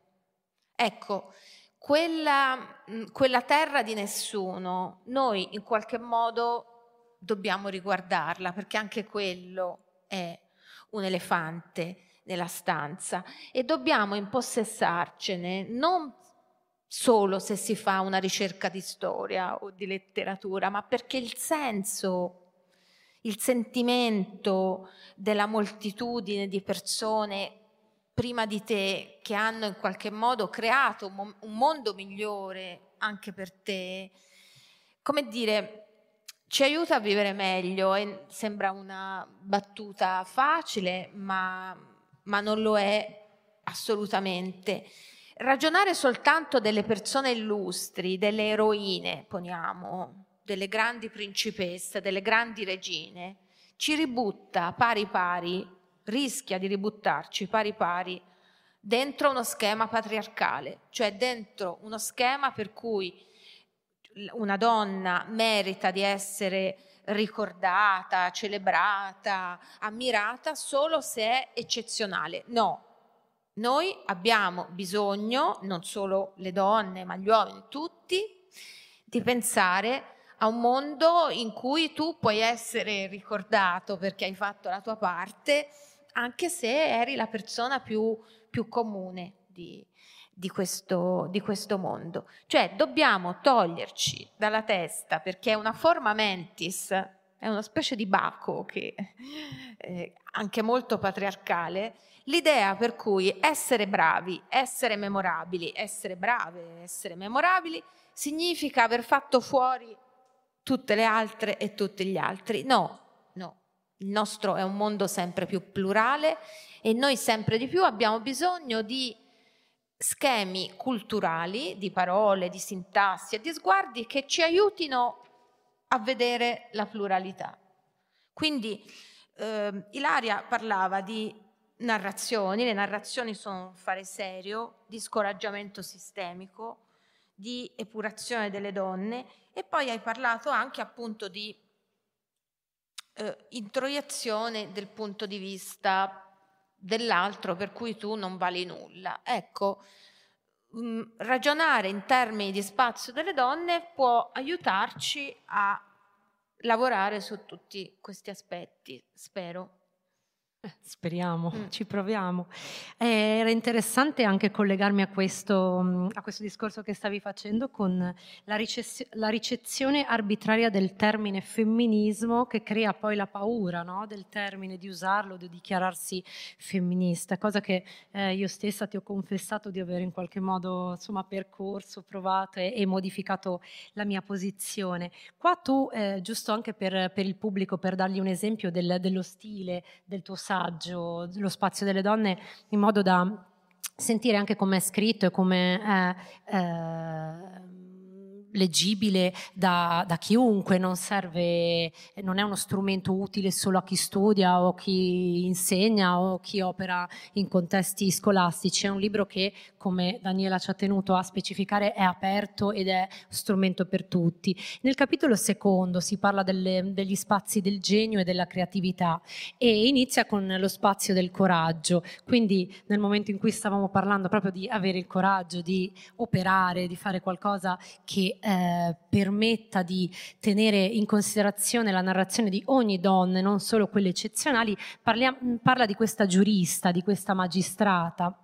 Ecco, quella, quella terra di nessuno, noi in qualche modo dobbiamo riguardarla perché anche quello è un elefante nella stanza e dobbiamo impossessarcene non solo se si fa una ricerca di storia o di letteratura, ma perché il senso, il sentimento della moltitudine di persone prima di te che hanno in qualche modo creato un mondo migliore anche per te, come dire, ci aiuta a vivere meglio. E sembra una battuta facile, ma, ma non lo è assolutamente. Ragionare soltanto delle persone illustri, delle eroine, poniamo, delle grandi principesse, delle grandi regine, ci ributta pari pari rischia di ributtarci pari pari dentro uno schema patriarcale, cioè dentro uno schema per cui una donna merita di essere ricordata, celebrata, ammirata solo se è eccezionale. No, noi abbiamo bisogno, non solo le donne, ma gli uomini, tutti, di pensare a un mondo in cui tu puoi essere ricordato perché hai fatto la tua parte anche se eri la persona più, più comune di, di, questo, di, questo, mondo. Cioè dobbiamo toglierci dalla testa, perché è una forma mentis, è una specie di baco che è anche molto patriarcale, l'idea per cui essere bravi, essere memorabili, essere brave, essere memorabili, significa aver fatto fuori tutte le altre e tutti gli altri. No, il nostro è un mondo sempre più plurale e noi sempre di più abbiamo bisogno di schemi culturali, di parole, di sintassi e di sguardi che ci aiutino a vedere la pluralità. Quindi eh, Ilaria parlava di narrazioni, le narrazioni sono un fare serio, di scoraggiamento sistemico, di epurazione delle donne e poi hai parlato anche appunto di eh, introiezione del punto di vista dell'altro per cui tu non vali nulla. Ecco, mh, mm, ragionare in termini di spazio delle donne può aiutarci a lavorare su tutti questi aspetti, spero. Speriamo, mm. ci proviamo. Eh, era interessante anche collegarmi a questo, mm, a questo, discorso che stavi facendo con la, ricezio- la, ricezione arbitraria del termine femminismo che crea poi la paura no? del termine, di usarlo, di dichiararsi femminista, cosa che eh, io stessa ti ho confessato di aver in qualche modo insomma, percorso, provato e, e modificato la mia posizione. Qua tu, eh, giusto anche per, per, il pubblico, per dargli un esempio del, dello stile del tuo passaggio, lo spazio delle donne, in modo da sentire anche come è scritto e come è eh, leggibile da, da, chiunque, non serve, non è uno strumento utile solo a chi studia o chi insegna o chi opera in contesti scolastici, è un libro che, come Daniela ci ha tenuto a specificare, è aperto ed è strumento per tutti. Nel capitolo secondo si parla delle, degli spazi del genio e della creatività e inizia con lo spazio del coraggio, quindi nel momento in cui stavamo parlando proprio di avere il coraggio di operare, di fare qualcosa che eh, permetta di tenere in considerazione la narrazione di ogni donna, non solo quelle eccezionali, parlia, parla di questa giurista, di questa magistrata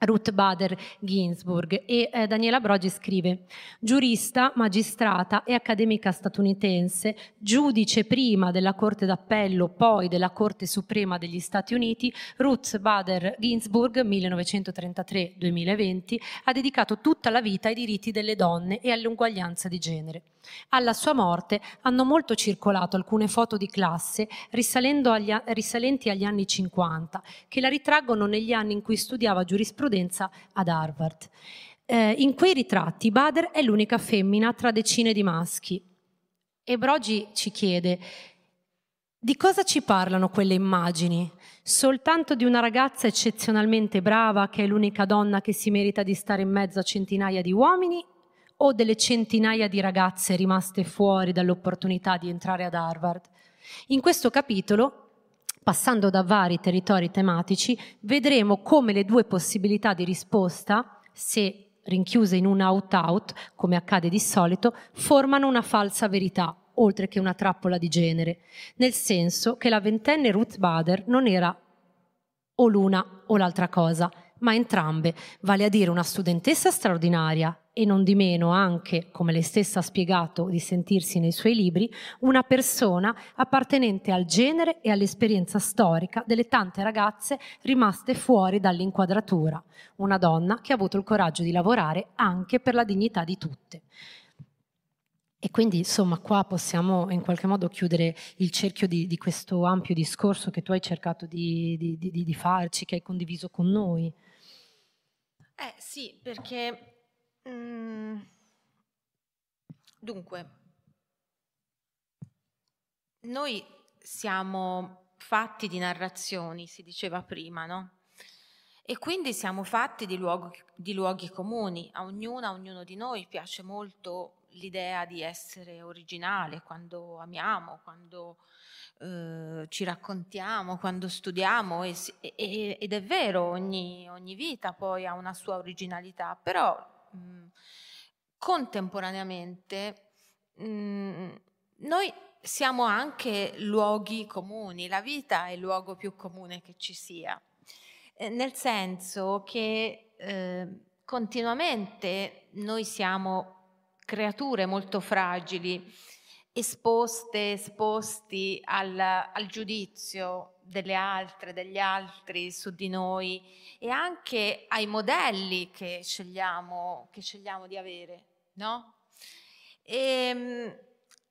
Ruth Bader Ginsburg e eh, Daniela Brogi scrive giurista, magistrata e accademica statunitense, giudice prima della Corte d'Appello, poi della Corte Suprema degli Stati Uniti, Ruth Bader Ginsburg 1933-2020 ha dedicato tutta la vita ai diritti delle donne e all'uguaglianza di genere. Alla sua morte hanno molto circolato alcune foto di classe agli, risalenti agli anni 50, che la ritraggono negli anni in cui studiava giurisprudenza ad Harvard. Eh, in quei ritratti Bader è l'unica femmina tra decine di maschi. E Brogi ci chiede, di cosa ci parlano quelle immagini? Soltanto di una ragazza eccezionalmente brava che è l'unica donna che si merita di stare in mezzo a centinaia di uomini o delle centinaia di ragazze rimaste fuori dall'opportunità di entrare ad Harvard. In questo capitolo passando da vari territori tematici, vedremo come le due possibilità di risposta, se rinchiuse in un out-out, come accade di solito, formano una falsa verità, oltre che una trappola di genere, nel senso che la ventenne Ruth Bader non era o l'una o l'altra cosa, ma entrambe, vale a dire una studentessa straordinaria e non di meno anche, come lei stessa ha spiegato di sentirsi nei suoi libri, una persona appartenente al genere e all'esperienza storica delle tante ragazze rimaste fuori dall'inquadratura, una donna che ha avuto il coraggio di lavorare anche per la dignità di tutte. E quindi insomma qua possiamo in qualche modo chiudere il cerchio di, di questo ampio discorso che tu hai cercato di, di, di, farci, che hai condiviso con noi. Eh sì, perché mm, dunque noi siamo fatti di narrazioni, si diceva prima, no? E quindi siamo fatti di luoghi, di luoghi comuni, a ognuna, a ognuno di noi piace molto l'idea di essere originale quando amiamo, quando eh, ci raccontiamo, quando studiamo e, e, ed è vero, ogni, ogni, vita poi ha una sua originalità, però mh, contemporaneamente mh, noi siamo anche luoghi comuni, la vita è il luogo più comune che ci sia, eh, nel senso che eh, continuamente noi siamo creature molto fragili, esposte, esposti al, al giudizio delle altre, degli altri su di noi e anche ai modelli che scegliamo, che scegliamo di avere, no? E, ehm,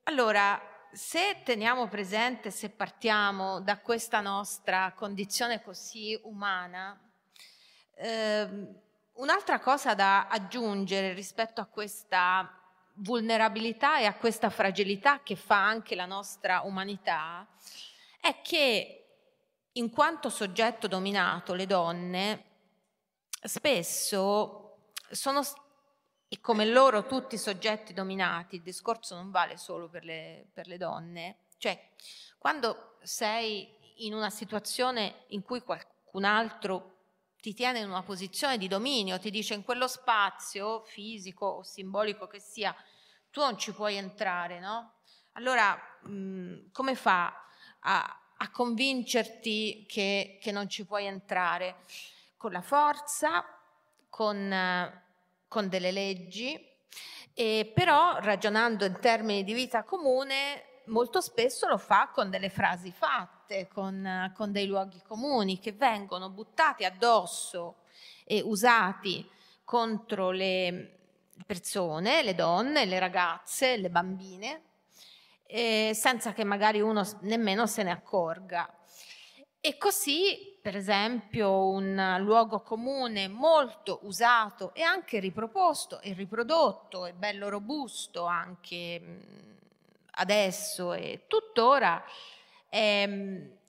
allora, se teniamo presente, se partiamo da questa nostra condizione così umana, eh, un'altra cosa da aggiungere rispetto a questa vulnerabilità e a questa fragilità che fa anche la nostra umanità è che in quanto soggetto dominato le donne spesso sono e come loro tutti soggetti dominati, il discorso non vale solo per le, per le donne, cioè quando sei in una situazione in cui qualcun altro ti tiene in una posizione di dominio, ti dice in quello spazio fisico o simbolico che sia, tu non ci puoi entrare, no? Allora, mh, come fa a, a convincerti che, che, non ci puoi entrare? Con la forza, con, con delle leggi, e però ragionando in termini di vita comune, molto spesso lo fa con delle frasi fatte, con, con dei luoghi comuni che vengono buttati addosso e usati contro le persone, le donne, le ragazze, le bambine, eh, senza che magari uno nemmeno se ne accorga. E così, per esempio, un luogo comune molto usato e anche riproposto e riprodotto e bello robusto anche adesso e tuttora è,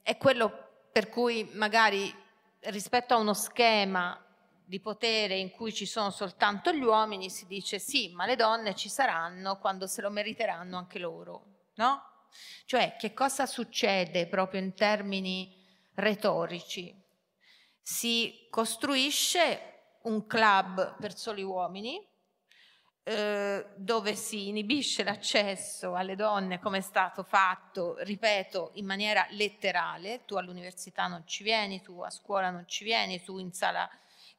è quello per cui magari rispetto a uno schema di potere in cui ci sono soltanto gli uomini si dice sì, ma le donne ci saranno quando se lo meriteranno anche loro, no? Cioè, che cosa succede proprio in termini retorici? Si costruisce un club per soli uomini eh, dove si inibisce l'accesso alle donne come è stato fatto, ripeto, in maniera letterale, tu all'università non ci vieni, tu a scuola non ci vieni, tu in sala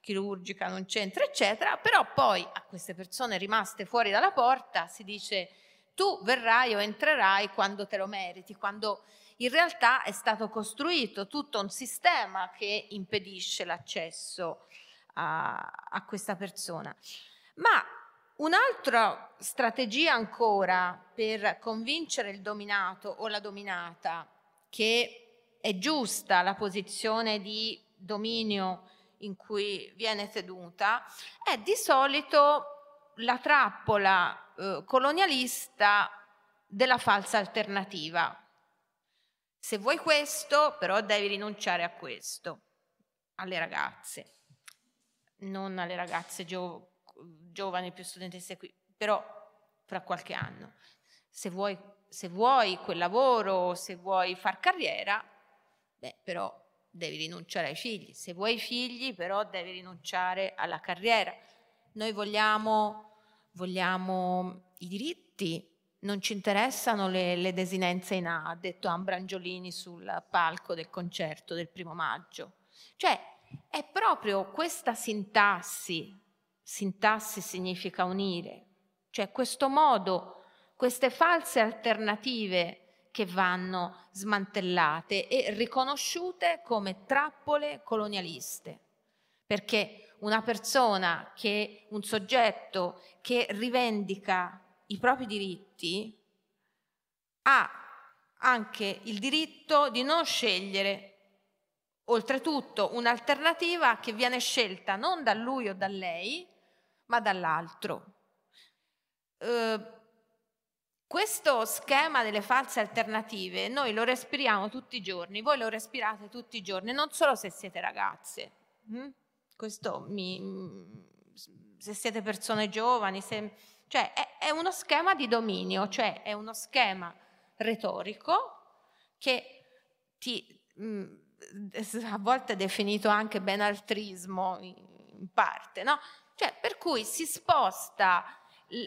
chirurgica non c'entra, eccetera, però poi a queste persone rimaste fuori dalla porta si dice tu verrai o entrerai quando te lo meriti, quando in realtà è stato costruito tutto un sistema che impedisce l'accesso a, a questa persona. Ma Un'altra strategia ancora per convincere il dominato o la dominata che è giusta la posizione di dominio in cui viene tenuta è di solito la trappola eh, colonialista della falsa alternativa. Se vuoi questo, però devi rinunciare a questo, alle ragazze, non alle ragazze giovani giovani, più studentesse qui, però fra qualche anno. Se vuoi, se vuoi quel lavoro, se vuoi far carriera, beh, però devi rinunciare ai figli. Se vuoi figli, però devi rinunciare alla carriera. noi vogliamo, vogliamo i diritti, non ci interessano le, le desinenze in A, ha detto Ambrangiolini sul palco del concerto del primo maggio. Cioè, è proprio questa sintassi, sintassi significa unire, cioè questo modo, queste false alternative che vanno smantellate e riconosciute come trappole colonialiste, perché una persona che, un soggetto che rivendica i propri diritti, ha anche il diritto di non scegliere oltretutto un'alternativa che viene scelta non da lui o da lei, ma dall'altro. Eh, questo schema delle false alternative noi lo respiriamo tutti i giorni, voi lo respirate tutti i giorni, non solo se siete ragazze. Hm? Questo mi, se siete persone giovani, se, cioè è, è uno schema di dominio, cioè è uno schema retorico che ti, mh, mm, (laughs) a volte è definito anche benaltrismo in parte, no? Cioè, per cui si sposta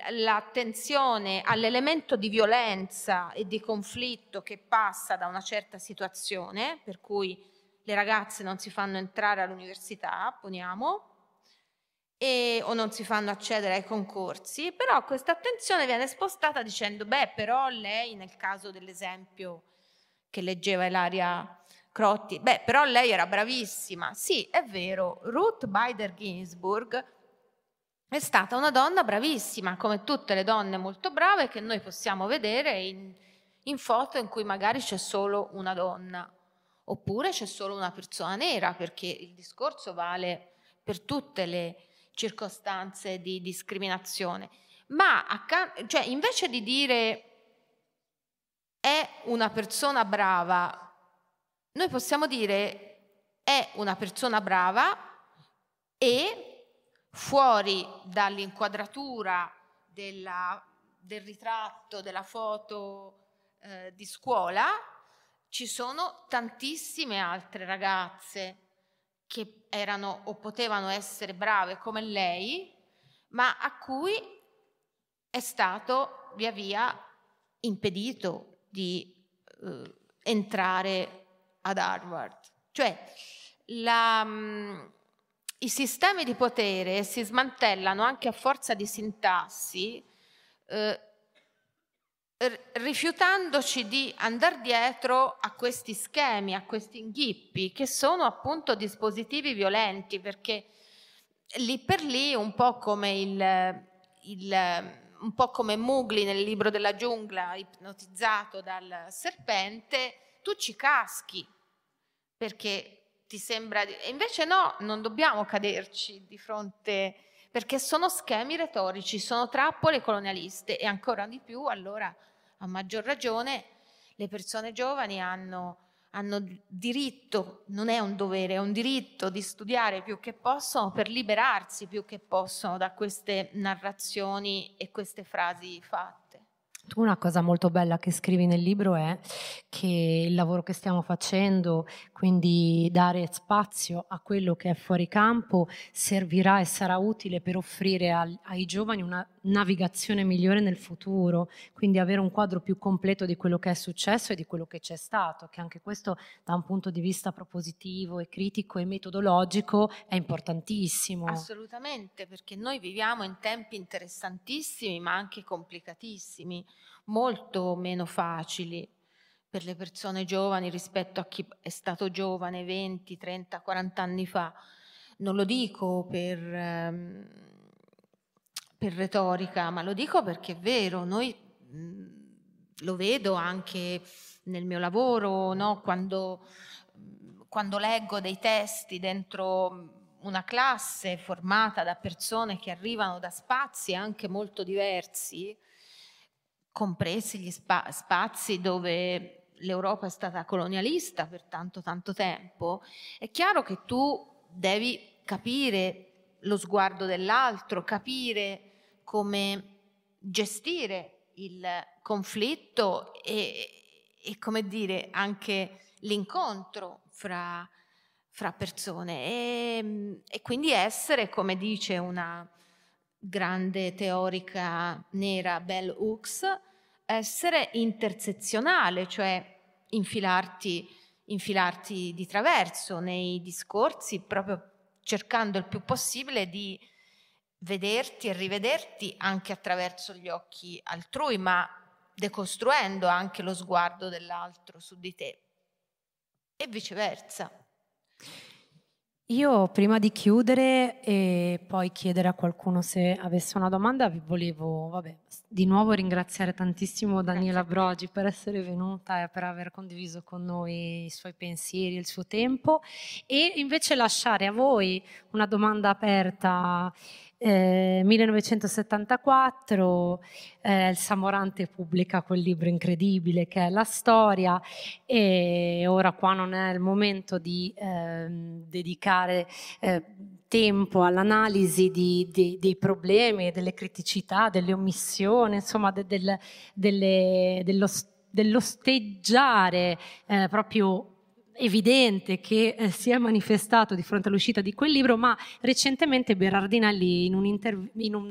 l'attenzione all'elemento di violenza e di conflitto che passa da una certa situazione, per cui le ragazze non si fanno entrare all'università, poniamo, e, o non si fanno accedere ai concorsi, però questa attenzione viene spostata dicendo, beh, però lei nel caso dell'esempio che leggeva Ilaria Crotti, beh, però lei era bravissima. Sì, è vero, Ruth Bader Ginsburg è stata una donna bravissima, come tutte le donne molto brave che noi possiamo vedere in, in foto in cui magari c'è solo una donna, oppure c'è solo una persona nera, perché il discorso vale per tutte le circostanze di discriminazione. Ma accan- cioè, invece di dire è una persona brava, noi possiamo dire è una persona brava e fuori dall'inquadratura della, del ritratto, della foto eh, di scuola, ci sono tantissime altre ragazze che erano o potevano essere brave come lei, ma a cui è stato via via impedito di eh, entrare ad Harvard. Cioè, la, mm, i sistemi di potere si smantellano anche a forza di sintassi, eh, rifiutandoci di andare dietro a questi schemi, a questi inghippi, che sono appunto dispositivi violenti, perché lì per lì, un po' come il, il un po' come Mugli nel libro della giungla, ipnotizzato dal serpente, tu ci caschi perché ti sembra... Di... E invece no, non dobbiamo caderci di fronte perché sono schemi retorici, sono trappole colonialiste e ancora di più allora a maggior ragione le persone giovani hanno, hanno diritto, non è un dovere, è un diritto di studiare più che possono per liberarsi più che possono da queste narrazioni e queste frasi fatte. Tu una cosa molto bella che scrivi nel libro è che il lavoro che stiamo facendo, quindi dare spazio a quello che è fuori campo, servirà e sarà utile per offrire al, ai giovani una navigazione migliore nel futuro, quindi avere un quadro più completo di quello che è successo e di quello che c'è stato, che anche questo da un punto di vista propositivo e critico e metodologico è importantissimo. Assolutamente, perché noi viviamo in tempi interessantissimi ma anche complicatissimi molto meno facili per le persone giovani rispetto a chi è stato giovane 20, 30, 40 anni fa. Non lo dico per, ehm, per retorica, ma lo dico perché è vero, noi mh, lo vedo anche nel mio lavoro, no? quando, quando leggo dei testi dentro una classe formata da persone che arrivano da spazi anche molto diversi, compresi gli spa- spazi dove l'Europa è stata colonialista per tanto tanto tempo, è chiaro che tu devi capire lo sguardo dell'altro, capire come gestire il conflitto e, e come dire anche l'incontro fra, fra persone. E, e, quindi essere, come dice una grande teorica nera Bell Hooks, essere intersezionale, cioè infilarti, infilarti di traverso nei discorsi, proprio cercando il più possibile di vederti e rivederti anche attraverso gli occhi altrui, ma decostruendo anche lo sguardo dell'altro su di te e viceversa. Io prima di chiudere e poi chiedere a qualcuno se avesse una domanda, vi volevo vabbè, di nuovo ringraziare tantissimo Daniela Brogi per essere venuta e per aver condiviso con noi i suoi pensieri, il suo tempo. E invece lasciare a voi una domanda aperta 1974 eh, il Samorante pubblica quel libro incredibile che è La storia e ora qua non è il momento di eh, dedicare eh, tempo all'analisi di, di, dei problemi, delle criticità, delle omissioni, insomma de, del, delle, dello, dell'osteggiare eh, proprio evidente che eh, si è manifestato di fronte all'uscita di quel libro, ma recentemente Berardinelli in, un in un,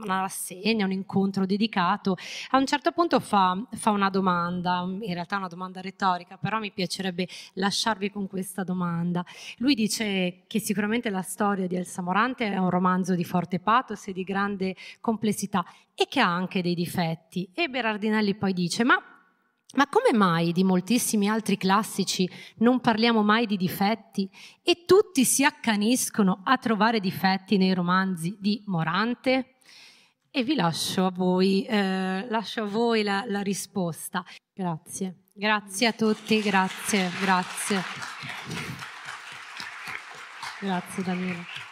una rassegna, un incontro dedicato, a un certo punto fa, fa, una domanda, in realtà una domanda retorica, però mi piacerebbe lasciarvi con questa domanda. Lui dice che sicuramente la storia di Elsa Morante è un romanzo di forte pathos e di grande complessità e che ha anche dei difetti. E Berardinelli poi dice, ma ma come mai di moltissimi altri classici non parliamo mai di difetti e tutti si accaniscono a trovare difetti nei romanzi di Morante? E vi lascio a voi, eh, lascio a voi la, la risposta. Grazie. Grazie a tutti, grazie, grazie. Grazie Daniela.